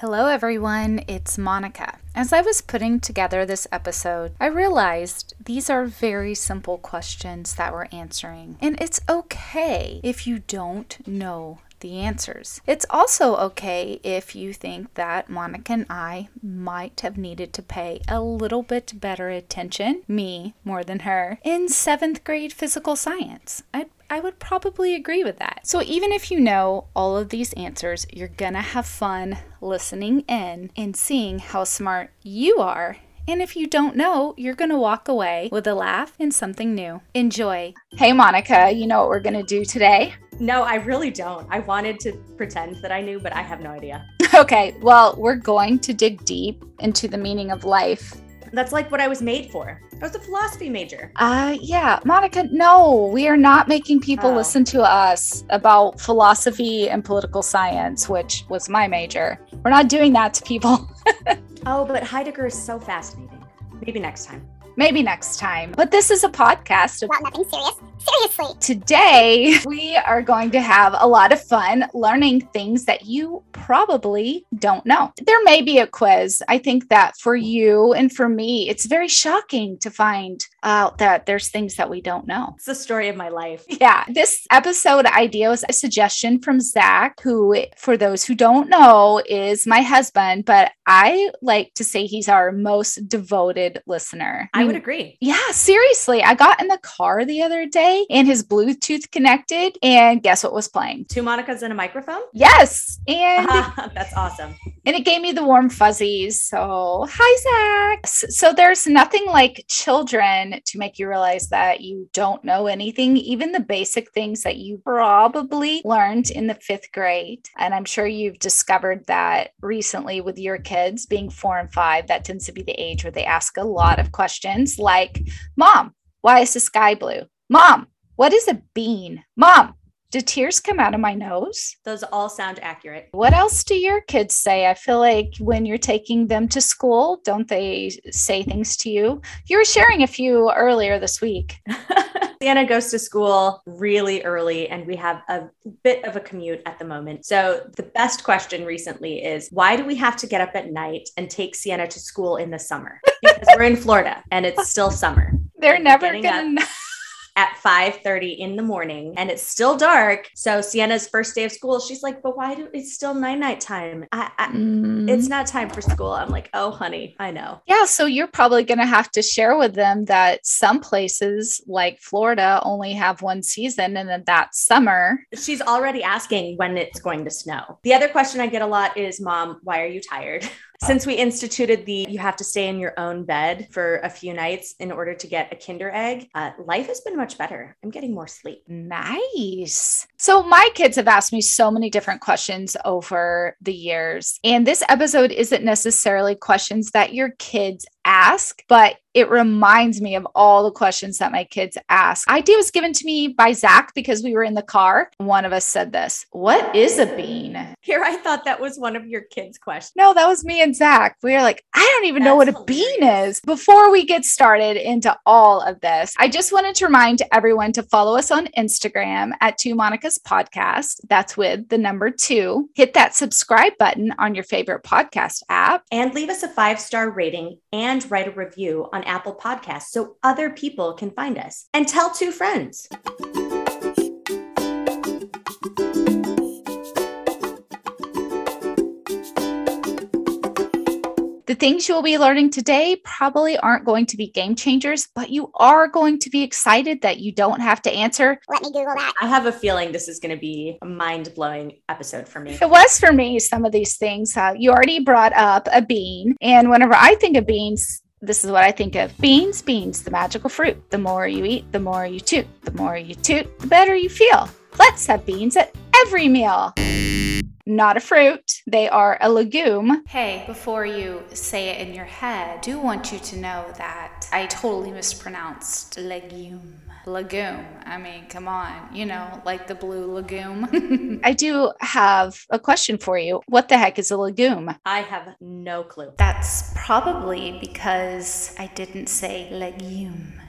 Hello, everyone. It's Monica. As I was putting together this episode, I realized these are very simple questions that we're answering, and it's okay if you don't know the answers. It's also okay if you think that Monica and I might have needed to pay a little bit better attention, me more than her, in seventh grade physical science. I'd I would probably agree with that. So, even if you know all of these answers, you're gonna have fun listening in and seeing how smart you are. And if you don't know, you're gonna walk away with a laugh and something new. Enjoy. Hey, Monica, you know what we're gonna do today? No, I really don't. I wanted to pretend that I knew, but I have no idea. okay, well, we're going to dig deep into the meaning of life that's like what I was made for. I was a philosophy major. Uh yeah, Monica, no, we are not making people oh. listen to us about philosophy and political science, which was my major. We're not doing that to people. oh, but Heidegger is so fascinating. Maybe next time. Maybe next time. But this is a podcast about nothing serious. Seriously. Today, we are going to have a lot of fun learning things that you probably don't know. There may be a quiz. I think that for you and for me, it's very shocking to find out that there's things that we don't know. It's the story of my life. Yeah. This episode idea was a suggestion from Zach, who, for those who don't know, is my husband, but I like to say he's our most devoted listener. I would mm. agree. Yeah, seriously. I got in the car the other day and his Bluetooth connected, and guess what was playing? Two Monicas and a microphone? Yes. And that's awesome. And it gave me the warm fuzzies. So, hi, Zach. So, there's nothing like children to make you realize that you don't know anything, even the basic things that you probably learned in the fifth grade. And I'm sure you've discovered that recently with your kids being four and five. That tends to be the age where they ask a lot of questions like, Mom, why is the sky blue? Mom, what is a bean? Mom, do tears come out of my nose? Those all sound accurate. What else do your kids say? I feel like when you're taking them to school, don't they say things to you? You were sharing a few earlier this week. Sienna goes to school really early, and we have a bit of a commute at the moment. So, the best question recently is why do we have to get up at night and take Sienna to school in the summer? Because we're in Florida and it's still summer. They're never going to at 5:30 in the morning and it's still dark. So Sienna's first day of school, she's like, "But why do it's still night night time? I, I, mm. It's not time for school." I'm like, "Oh, honey, I know." Yeah, so you're probably going to have to share with them that some places like Florida only have one season and then that's summer. She's already asking when it's going to snow. The other question I get a lot is, "Mom, why are you tired?" Since we instituted the you have to stay in your own bed for a few nights in order to get a Kinder egg, uh, life has been much better. I'm getting more sleep. Nice. So, my kids have asked me so many different questions over the years. And this episode isn't necessarily questions that your kids ask, but it reminds me of all the questions that my kids ask. Idea was given to me by Zach because we were in the car. One of us said this What is a bean? Here, I thought that was one of your kids' questions. No, that was me and Zach. We were like, I don't even That's know what a bean is. Before we get started into all of this, I just wanted to remind everyone to follow us on Instagram at Two Monica's Podcast. That's with the number two. Hit that subscribe button on your favorite podcast app and leave us a five star rating and write a review on Apple Podcasts so other people can find us. And tell two friends. The things you will be learning today probably aren't going to be game changers, but you are going to be excited that you don't have to answer. Let me Google that. I have a feeling this is going to be a mind blowing episode for me. It was for me, some of these things. Uh, you already brought up a bean. And whenever I think of beans, this is what I think of beans, beans, the magical fruit. The more you eat, the more you toot. The more you toot, the better you feel. Let's have beans at every meal not a fruit. They are a legume. Hey, before you say it in your head, I do want you to know that I totally mispronounced legume. Legume. I mean, come on, you know, like the blue legume. I do have a question for you. What the heck is a legume? I have no clue. That's probably because I didn't say legume.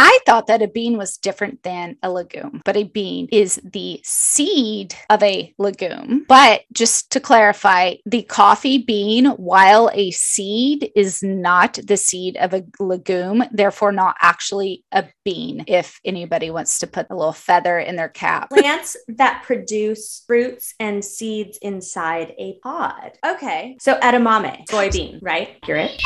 I thought that a bean was different than a legume, but a bean is the seed of a legume. But just to clarify, the coffee bean, while a seed, is not the seed of a legume, therefore, not actually a bean, if anybody wants to put a little feather in their cap. Plants that produce fruits and seeds inside a pod. Okay. So edamame, soybean, right? Accurate.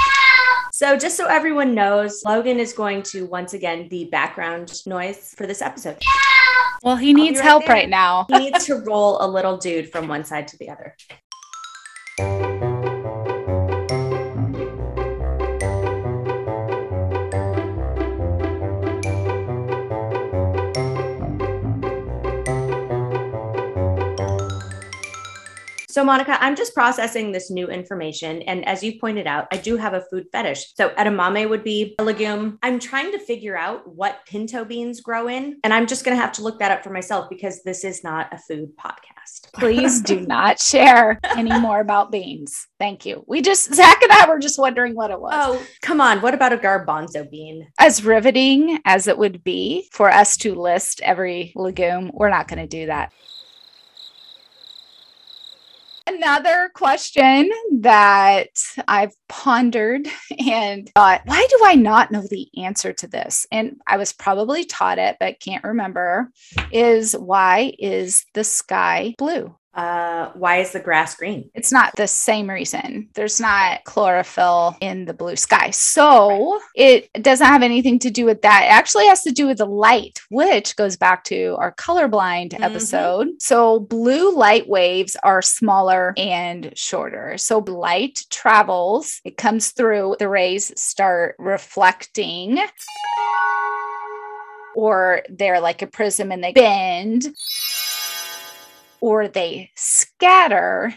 So, just so everyone knows, Logan is going to once again be background noise for this episode. Well, he needs right help there. right now. He needs to roll a little dude from one side to the other. So, Monica, I'm just processing this new information. And as you pointed out, I do have a food fetish. So, edamame would be a legume. I'm trying to figure out what pinto beans grow in. And I'm just going to have to look that up for myself because this is not a food podcast. Please do not share any more about beans. Thank you. We just, Zach and I were just wondering what it was. Oh, come on. What about a garbanzo bean? As riveting as it would be for us to list every legume, we're not going to do that. Another question that I've pondered and thought, why do I not know the answer to this? And I was probably taught it, but can't remember, is why is the sky blue? Uh, why is the grass green? It's not the same reason. There's not chlorophyll in the blue sky. So it doesn't have anything to do with that. It actually has to do with the light, which goes back to our colorblind Mhm. episode. So blue light waves are smaller and shorter. So light travels, it comes through, the rays start reflecting. Or they're like a prism and they bend or they scatter.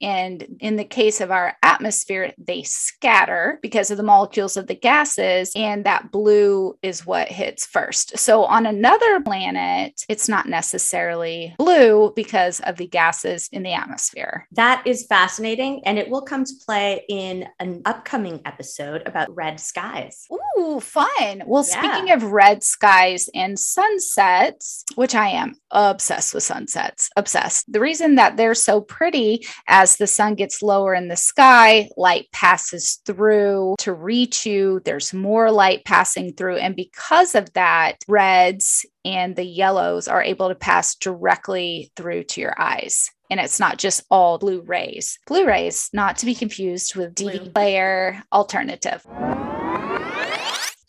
And in the case of our atmosphere, they scatter because of the molecules of the gases, and that blue is what hits first. So on another planet, it's not necessarily blue because of the gases in the atmosphere. That is fascinating. And it will come to play in an upcoming episode about red skies. Ooh, fun. Well, Yeah. speaking of red skies and sunsets, which I am obsessed with sunsets, obsessed. The reason that they're so pretty as the sun gets lower in the sky, light passes through to reach you. There's more light passing through. And because of that, reds and the yellows are able to pass directly through to your eyes. And it's not just all blue rays. Blue rays, not to be confused with Blue. DV player alternative.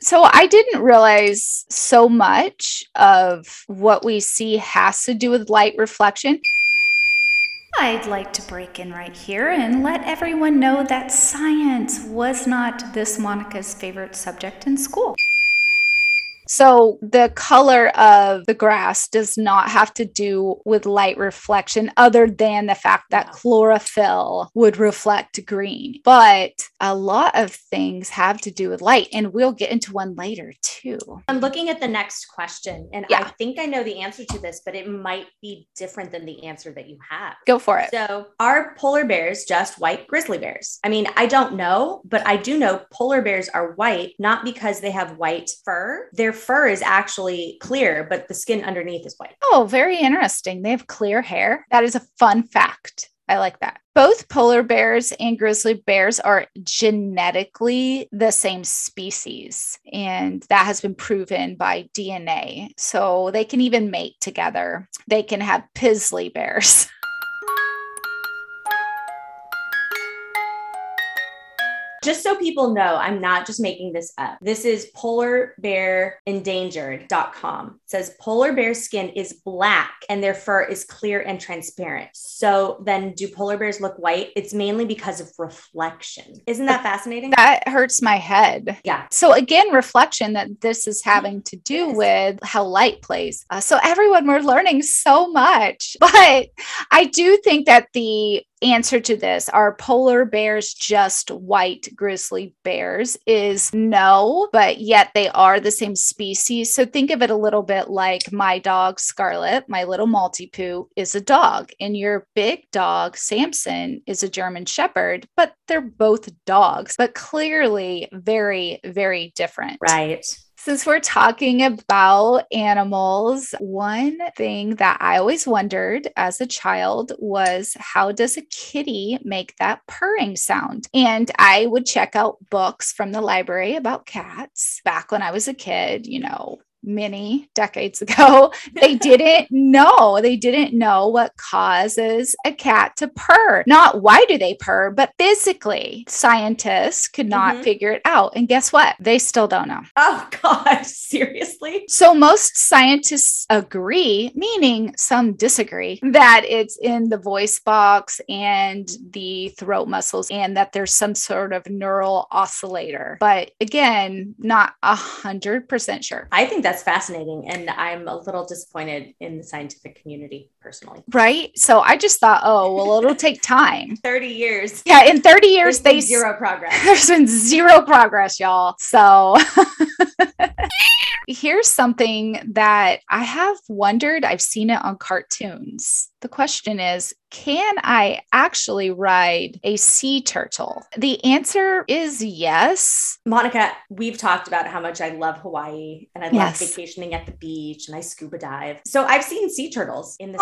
So I didn't realize so much of what we see has to do with light reflection. I'd like to break in right here and let everyone know that science was not this Monica's favorite subject in school. So, the color of the grass does not have to do with light reflection, other than the fact that chlorophyll would reflect green. But a lot of things have to do with light, and we'll get into one later too. I'm looking at the next question, and I think I know the answer to this, but it might be different than the answer that you have. Go for it. So, are polar bears just white grizzly bears? I mean, I don't know, but I do know polar bears are white not because they have white fur. Their fur is actually clear, but the skin underneath is white. Oh, very interesting. They have clear hair. That is a fun fact. I like that. Both polar bears and grizzly bears are genetically the same species, and that has been proven by DNA. So they can even mate together. They can have pizzly bears. Just so people know, I'm not just making this up. This is polarbearendangered.com. It says polar bear skin is black and their fur is clear and transparent. So then do polar bears look white? It's mainly because of reflection. Isn't that fascinating? That hurts my head. yeah. So again, reflection that this is having to do Yes. with how light plays. Uh, so everyone, we're learning so much, but I do think that the answer to this are polar bears just white grizzly bears is no, but yet they are the same species. So think of it a little bit like my dog Scarlet, my little Maltipoo, is a dog, and your big dog Samson is a German Shepherd, but they're both dogs, but clearly very, very different. Right. Since we're talking about animals, one thing that I always wondered as a child was how does a kitty make that purring sound? And I would check out books from the library about cats back when I was a kid, you know, many decades ago, they didn't know. They didn't know what causes a cat to purr. Not why do they purr, but physically. Scientists could not Mhm. figure it out. And guess what? They still don't know. Oh God, seriously? So most scientists agree, meaning some disagree, that it's in the voice box and the throat muscles and that there's some sort of neural oscillator. But again, not a hundred percent sure. I think that's fascinating. And I'm a little disappointed in the scientific community personally. Right. So I just thought, oh, well, it'll take time. 30 years. Yeah. In 30 years, There's they been zero progress. There's been zero progress, y'all. So here's something that I have wondered. I've seen it on cartoons. The question is Can I actually ride a sea turtle? The answer is yes. Monica, we've talked about how much I love Hawaii and I love Yes. vacationing at the beach and I scuba dive. So I've seen sea turtles in the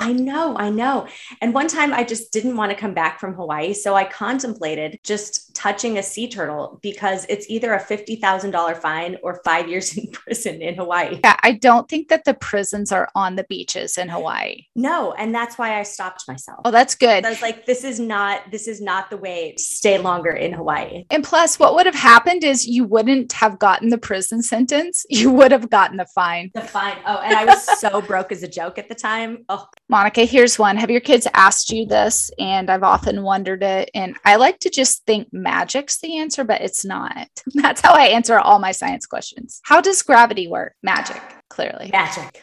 I know, I know. And one time I just didn't want to come back from Hawaii. So I contemplated just touching a sea turtle because it's either a $50,000 fine or five years in prison in Hawaii. Yeah, I don't think that the prisons are on the beaches in Hawaii. No. And that's why I stopped myself. Oh, that's good. I was like, this is not, this is not the way to stay longer in Hawaii. And plus, what would have happened is you wouldn't have gotten the prison sentence. You would have gotten the fine. The fine. Oh, and I was so broke as a joke at the time. Oh, Monica, here's one. Have your kids asked you this? And I've often wondered it. And I like to just think magic's the answer, but it's not. That's how I answer all my science questions. How does gravity work? Magic, clearly. magic.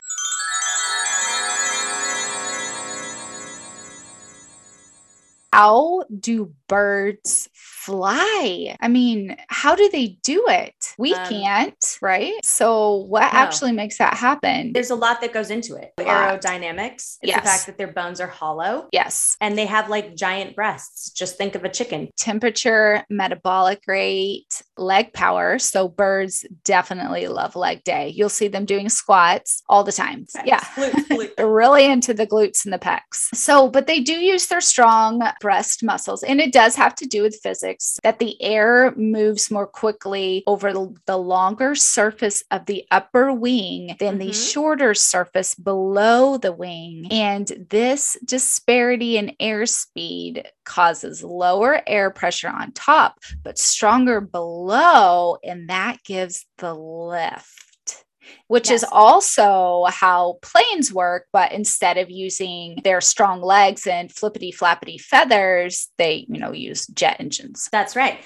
How do birds fly? I mean, how do they do it? We Um, can't, right? So, what No. actually makes that happen? There's a lot that goes into it. Aerodynamics. It's Yes. the fact that their bones are hollow Yes. and they have like giant breasts. Just think of a chicken. temperature, metabolic rate, leg power. So birds definitely love leg day. You'll see them doing squats all the time. Yeah. Glutes, glutes. They're really into the glutes and the pecs. So, but they do use their strong breast muscles. And it does have to do with physics that the air moves more quickly over the- the longer surface of the upper wing than the Mhm. shorter surface below the wing. And this disparity in airspeed causes lower air pressure on top, but stronger below. And that gives the lift which is also how planes work. But instead of using their strong legs and flippity flappity feathers, they, you know, use jet engines. That's right.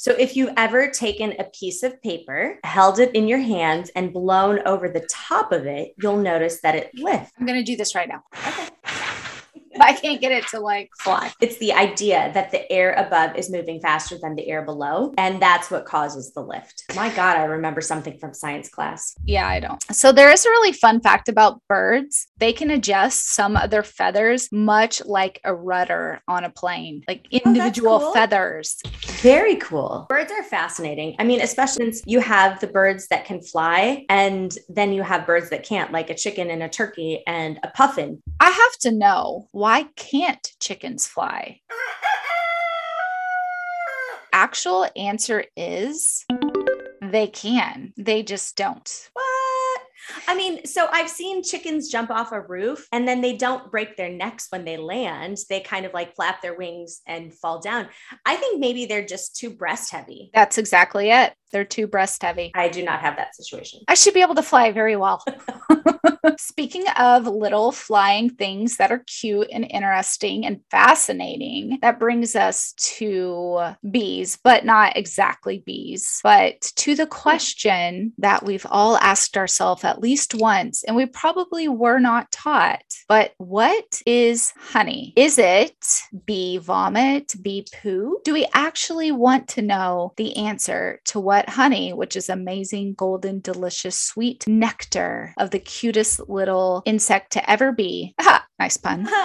So if you've ever taken a piece of paper, held it in your hands, and blown over the top of it, you'll notice that it lifts. I'm going to do this right now. But I can't get it to like fly. It's the idea that the air above is moving faster than the air below, and that's what causes the lift. My God, I remember something from science class. Yeah, I don't. So there is a really fun fact about birds. They can adjust some of their feathers much like a rudder on a plane, like oh, individual cool. feathers. Very cool. Birds are fascinating. I mean, especially since you have the birds that can fly, and then you have birds that can't, like a chicken and a turkey and a puffin. I have to know why can't chickens fly? Actual answer is they can. They just don't. What? I mean, so I've seen chickens jump off a roof and then they don't break their necks when they land. They kind of like flap their wings and fall down. I think maybe they're just too breast heavy. That's exactly it. They're too breast heavy. I do not have that situation. I should be able to fly very well. Speaking of little flying things that are cute and interesting and fascinating, that brings us to bees, but not exactly bees, but to the question that we've all asked ourselves at least once, and we probably were not taught. But what is honey? Is it bee vomit, bee poo? Do we actually want to know the answer to what honey, which is amazing, golden, delicious, sweet nectar of the cutest little insect to ever be? Aha, nice pun.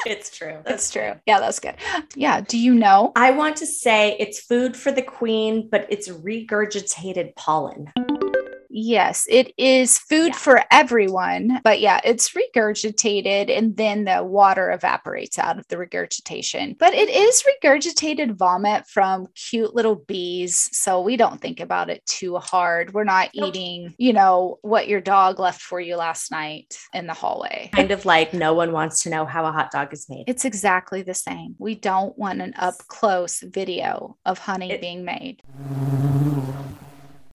it's true. That's true. Yeah, that's good. Yeah. Do you know? I want to say it's food for the queen, but it's regurgitated pollen. Yes, it is food Yeah. for everyone, but yeah, it's regurgitated and then the water evaporates out of the regurgitation. But it is regurgitated vomit from cute little bees. So we don't think about it too hard. We're not Nope. eating, you know, what your dog left for you last night in the hallway. Kind of like no one wants to know how a hot dog is made. It's exactly the same. We don't want an up close video of honey It- being made.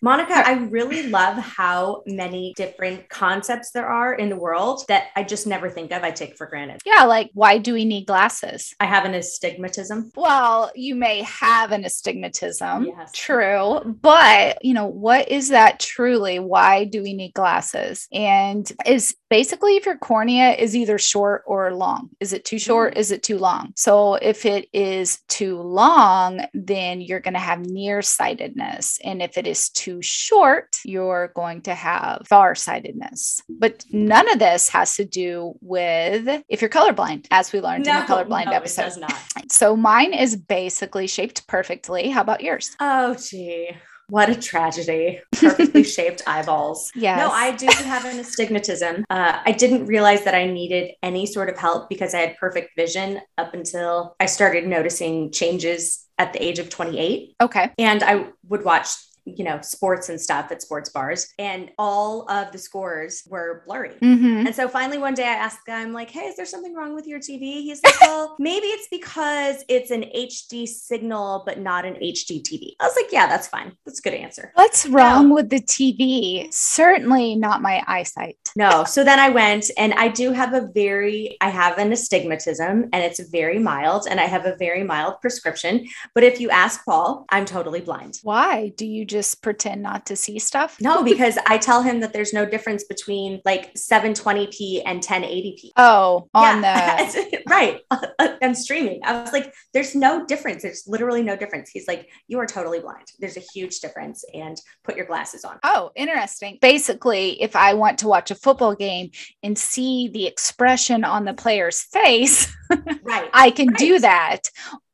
Monica, I really love how many different concepts there are in the world that I just never think of. I take for granted. Yeah, like why do we need glasses? I have an astigmatism. Well, you may have an astigmatism. Yes. True. But, you know, what is that truly? Why do we need glasses? And is basically if your cornea is either short or long. Is it too short? Mm-hmm. Is it too long? So if it is too long, then you're going to have nearsightedness. And if it is too short, you're going to have farsightedness. But none of this has to do with if you're colorblind, as we learned in the colorblind no, it episode. does not. So mine is basically shaped perfectly. How about yours? Oh, gee. What a tragedy. Perfectly shaped eyeballs. Yes. No, I do have an astigmatism. Uh, I didn't realize that I needed any sort of help because I had perfect vision up until I started noticing changes at the age of 28. Okay. And I would watch, you know, sports and stuff at sports bars, and all of the scores were blurry. Mm-hmm. And so finally one day I asked the guy, I'm like, hey, is there something wrong with your TV? He's like, well, maybe it's because it's an HD signal, but not an HD TV. I was like, yeah, that's fine. That's a good answer. What's wrong with the TV? Certainly not my eyesight. No. So then I went and I do have a very, I have an astigmatism and it's very mild and I have a very mild prescription. But if you ask Paul, I'm totally blind. Why? Do you just pretend not to see stuff? No, because I tell him that there's no difference between like 720p and 1080p. Oh, on the. the right i'm streaming i was like there's no difference there's literally no difference he's like you are totally blind there's a huge difference and put your glasses on Oh, interesting. Basically, if I want to watch a football game and see the expression on the player's face, right I can do that.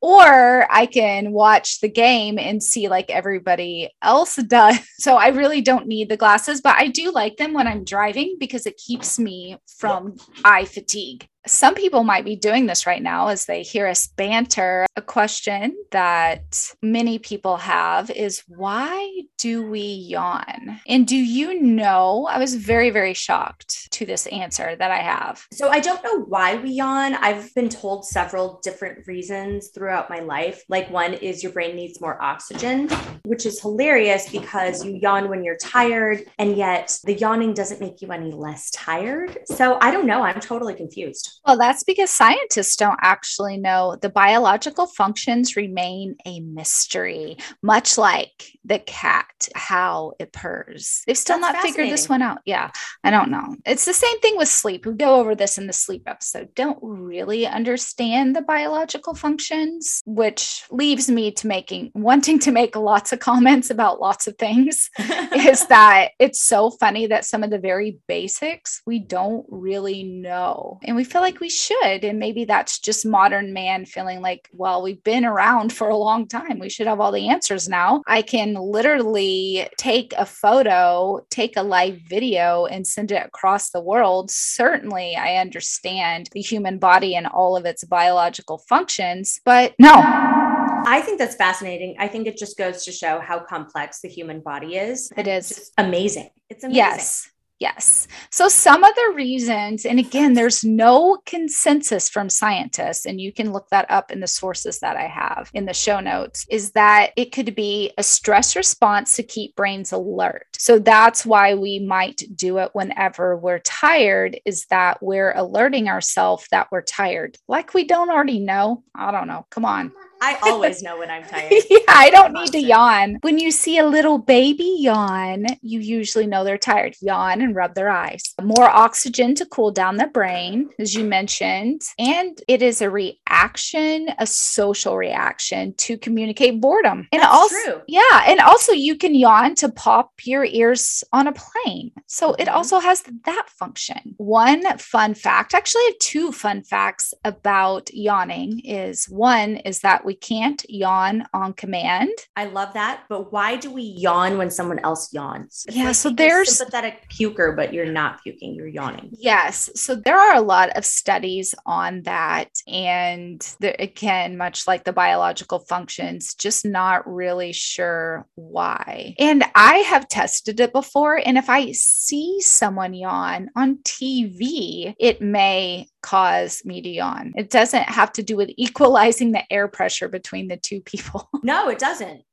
Or I can watch the game and see like everybody else does. So I really don't need the glasses, but I do like them when I'm driving because it keeps me from eye fatigue. Some people might be doing this right now as they hear us banter. A question that many people have is why do we yawn? And do you know? I was very, very shocked to this answer that I have. so i don't know why we yawn i've been told several different reasons throughout my life like one is your brain needs more oxygen which is hilarious because you yawn when you're tired and yet the yawning doesn't make you any less tired so i don't know i'm totally confused Well, that's because scientists don't actually know. The biological functions remain a mystery, much like the cat, how it purrs. They've still That's not figured this one out. Yeah, I don't know. It's the same thing with sleep. We go over this in the sleep episode. Don't really understand the biological functions, which leaves me to making wanting to make lots of comments about lots of things is that it's so funny that some of the very basics we don't really know. And we feel like we should. And maybe that's just modern man feeling like, well, we've been around for a long time. We should have all the answers now. I can literally take a photo, take a live video, and send it across the world. Certainly, I understand the human body and all of its biological functions, but no. I think that's fascinating. I think it just goes to show how complex the human body is. It is. Amazing. It's amazing. Yes. Yes. So, some of the reasons, and again, there's no consensus from scientists, and you can look that up in the sources that I have in the show notes, is that it could be a stress response to keep brains alert. So, that's why we might do it whenever we're tired, is that we're alerting ourselves that we're tired. Like we don't already know. I don't know. Come on. I always know when I'm tired. yeah, I don't need to yawn. When you see a little baby yawn, you usually know they're tired. Yawn and rub their eyes. More oxygen to cool down the brain, as you mentioned. And it is a reaction, a social reaction to communicate boredom. And That's also, true. yeah. And also, you can yawn to pop your ears on a plane. So it Mhm. also has that function. One fun fact, actually, I have two fun facts about yawning is one is that we can't yawn on command. I love that. But why do we yawn when someone else yawns? It's Yeah, so being a there's- sympathetic puker, but you're not puking, you're yawning. Yes. So there are a lot of studies on that. And there, again, much like the biological functions, just not really sure why. And I have tested it before. And if I see someone yawn on TV, it may cause me to yawn. It doesn't have to do with equalizing the air pressure between the two people. No, it doesn't.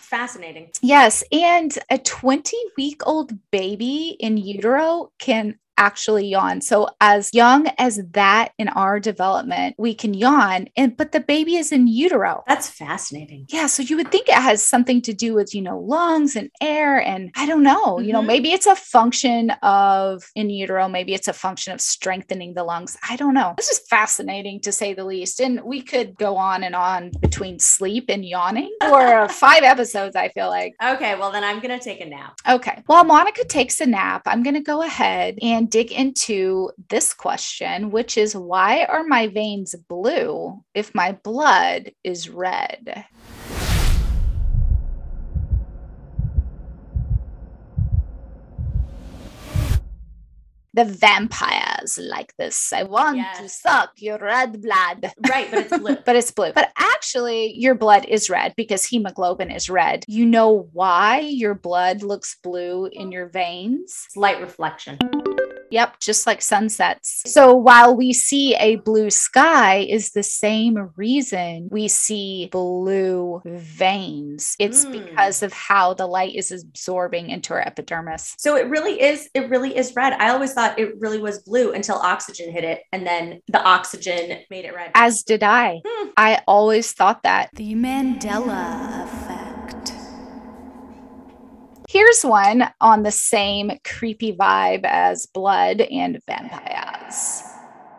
Fascinating. Yes. And a 20 week old baby in utero can actually yawn. So as young as that in our development, we can yawn and but the baby is in utero. That's fascinating. Yeah, so you would think it has something to do with, you know, lungs and air and I don't know, you know, Mhm. maybe it's a function of in utero, maybe it's a function of strengthening the lungs. I don't know. This is fascinating to say the least. And we could go on and on between sleep and yawning for 5 episodes, I feel like. Okay, well, then I'm going to take a nap. Okay. While Monica takes a nap, I'm going to go ahead and dig into this question, which is why are my veins blue if my blood is red? The vampires like this. I want to suck your red blood. Right, but it's blue. But it's blue. But actually, your blood is red because hemoglobin is red. You know why your blood looks blue in your veins? It's light reflection. Yep, just like sunsets. So while we see a blue sky is the same reason we see blue veins. It's Mm. because of how the light is absorbing into our epidermis. So it really is, it really is red. I always thought it really was blue until oxygen hit it, and then the oxygen made it red. As did I. Hmm. I always thought that. The Mandela Effect. Here's one on the same creepy vibe as blood and vampires.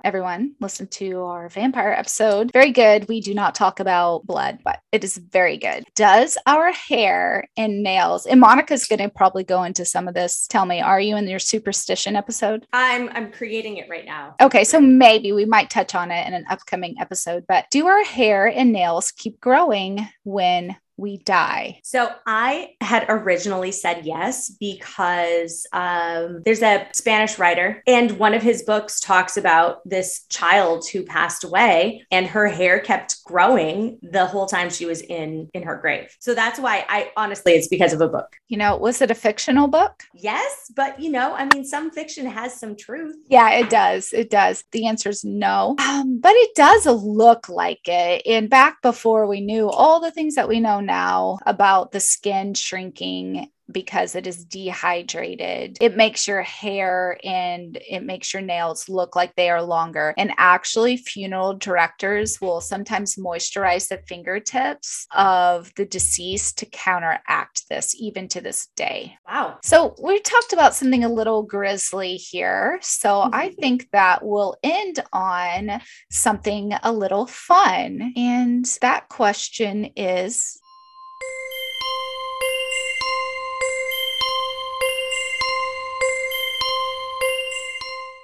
Everyone, listen to our vampire episode. Very good. We do not talk about blood, but it is very good. Does our hair and nails, and Monica's going to probably go into some of this. Tell me, are you in your superstition episode? I'm I'm creating it right now. Okay, so maybe we might touch on it in an upcoming episode, but do our hair and nails keep growing when we die? So I had originally said yes because um, there's a Spanish writer, and one of his books talks about this child who passed away, and her hair kept growing the whole time she was in in her grave. So that's why I honestly, it's because of a book. You know, was it a fictional book? Yes, but you know, I mean, some fiction has some truth. Yeah, it does. It does. The answer is no. Um, but it does look like it. And back before we knew all the things that we know now about the skin shrinking because it is dehydrated, it makes your hair and it makes your nails look like they are longer. And actually, funeral directors will sometimes moisturize the fingertips of the deceased to counteract this, even to this day. Wow. So we talked about something a little grisly here. So I Mhm. think that we'll end on something a little fun. And that question is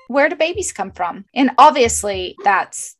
Where do babies come from? And obviously, that's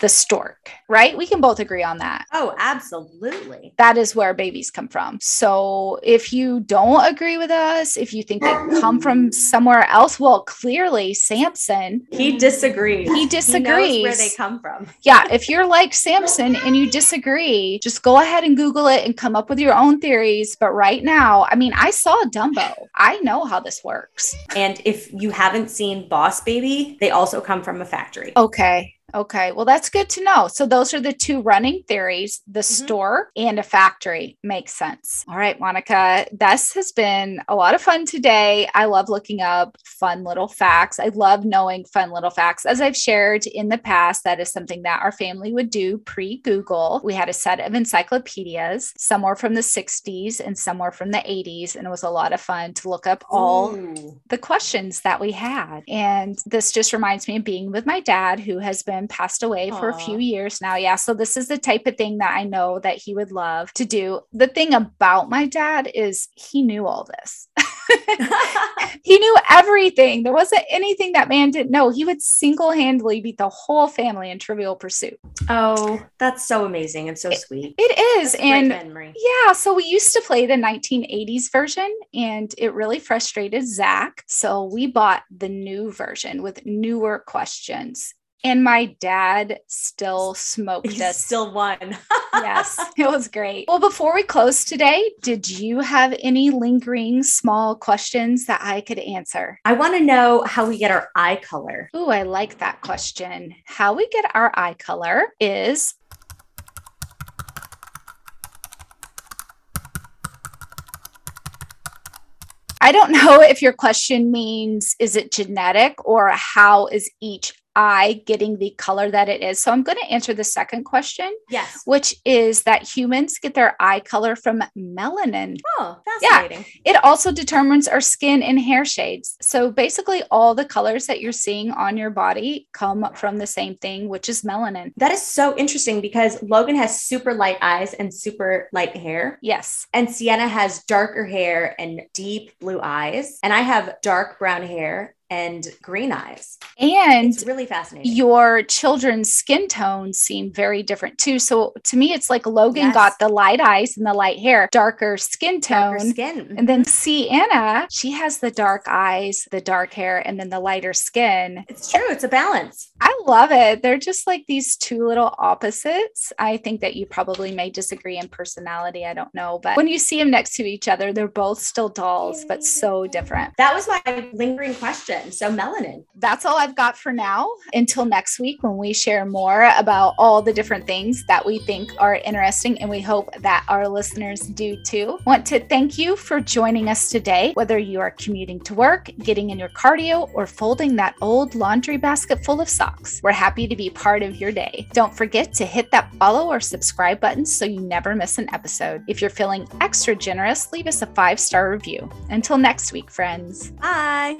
the stork. right? We can both agree on that. Oh, absolutely. That is where babies come from. So if you don't agree with us, if you think they come from somewhere else, well, clearly Samson, He disagrees. He disagrees. where they come from. yeah, if you're like Samson and you disagree, just go ahead and Google it and come up with your own theories. But right now, I mean, I saw Dumbo. I know how this works. And if you haven't seen Boss Baby, they also come from a factory. Okay. Okay. Well, that's good to know. So, those are the two running theories the mm-hmm. store and a factory. Makes sense. All right, Monica, this has been a lot of fun today. I love looking up fun little facts. I love knowing fun little facts. As I've shared in the past, that is something that our family would do pre Google. We had a set of encyclopedias, some were from the 60s and some were from the 80s. And it was a lot of fun to look up all Ooh. the questions that we had. And this just reminds me of being with my dad, who has been passed away for a few years now. Yeah. So this is the type of thing that I know that he would love to do. The thing about my dad is he knew all this. he knew everything. There wasn't anything that man didn't know. He would single handedly beat the whole family in Trivial Pursuit. oh, that's so amazing and so sweet. It is. That's a great and memory. Yeah, so we used to play the 1980s version and it really frustrated Zach. So we bought the new version with newer questions. And my dad still smoked You us. still won. yes, it was great. Well, before we close today, did you have any lingering small questions that I could answer? I want to know how we get our eye color. Ooh, I like that question. How we get our eye color is I don't know if your question means is it genetic or how is each eye getting the color that it is. So I'm going to answer the second question, Yes. which is that humans get their eye color from melanin. Oh, fascinating. Yeah. It also determines our skin and hair shades. So basically, all the colors that you're seeing on your body come from the same thing, which is melanin. That is so interesting because Logan has super light eyes and super light hair. Yes. And Sienna has darker hair and deep blue eyes. And I have dark brown hair and green eyes. And It's really fascinating. your children's skin tones seem very different too. So to me, it's like Logan Yes. got the light eyes and the light hair, darker skin tone. darker skin. And then mm-hmm. Sienna, she has the dark eyes, the dark hair, and then the lighter skin. it's true. It's a balance. I love it. They're just like these two little opposites. I think that you probably may disagree in personality. I don't know. But when you see them next to each other, they're both still dolls, but so different. That was my lingering question. So melanin. That's all I've got for now. Until next week, when we share more about all the different things that we think are interesting, and we hope that our listeners do too. Want to thank you for joining us today, whether you are commuting to work, getting in your cardio, or folding that old laundry basket full of socks. We're happy to be part of your day. Don't forget to hit that follow or subscribe button so you never miss an episode. If you're feeling extra generous, leave us a five star review. Until next week, friends. Bye.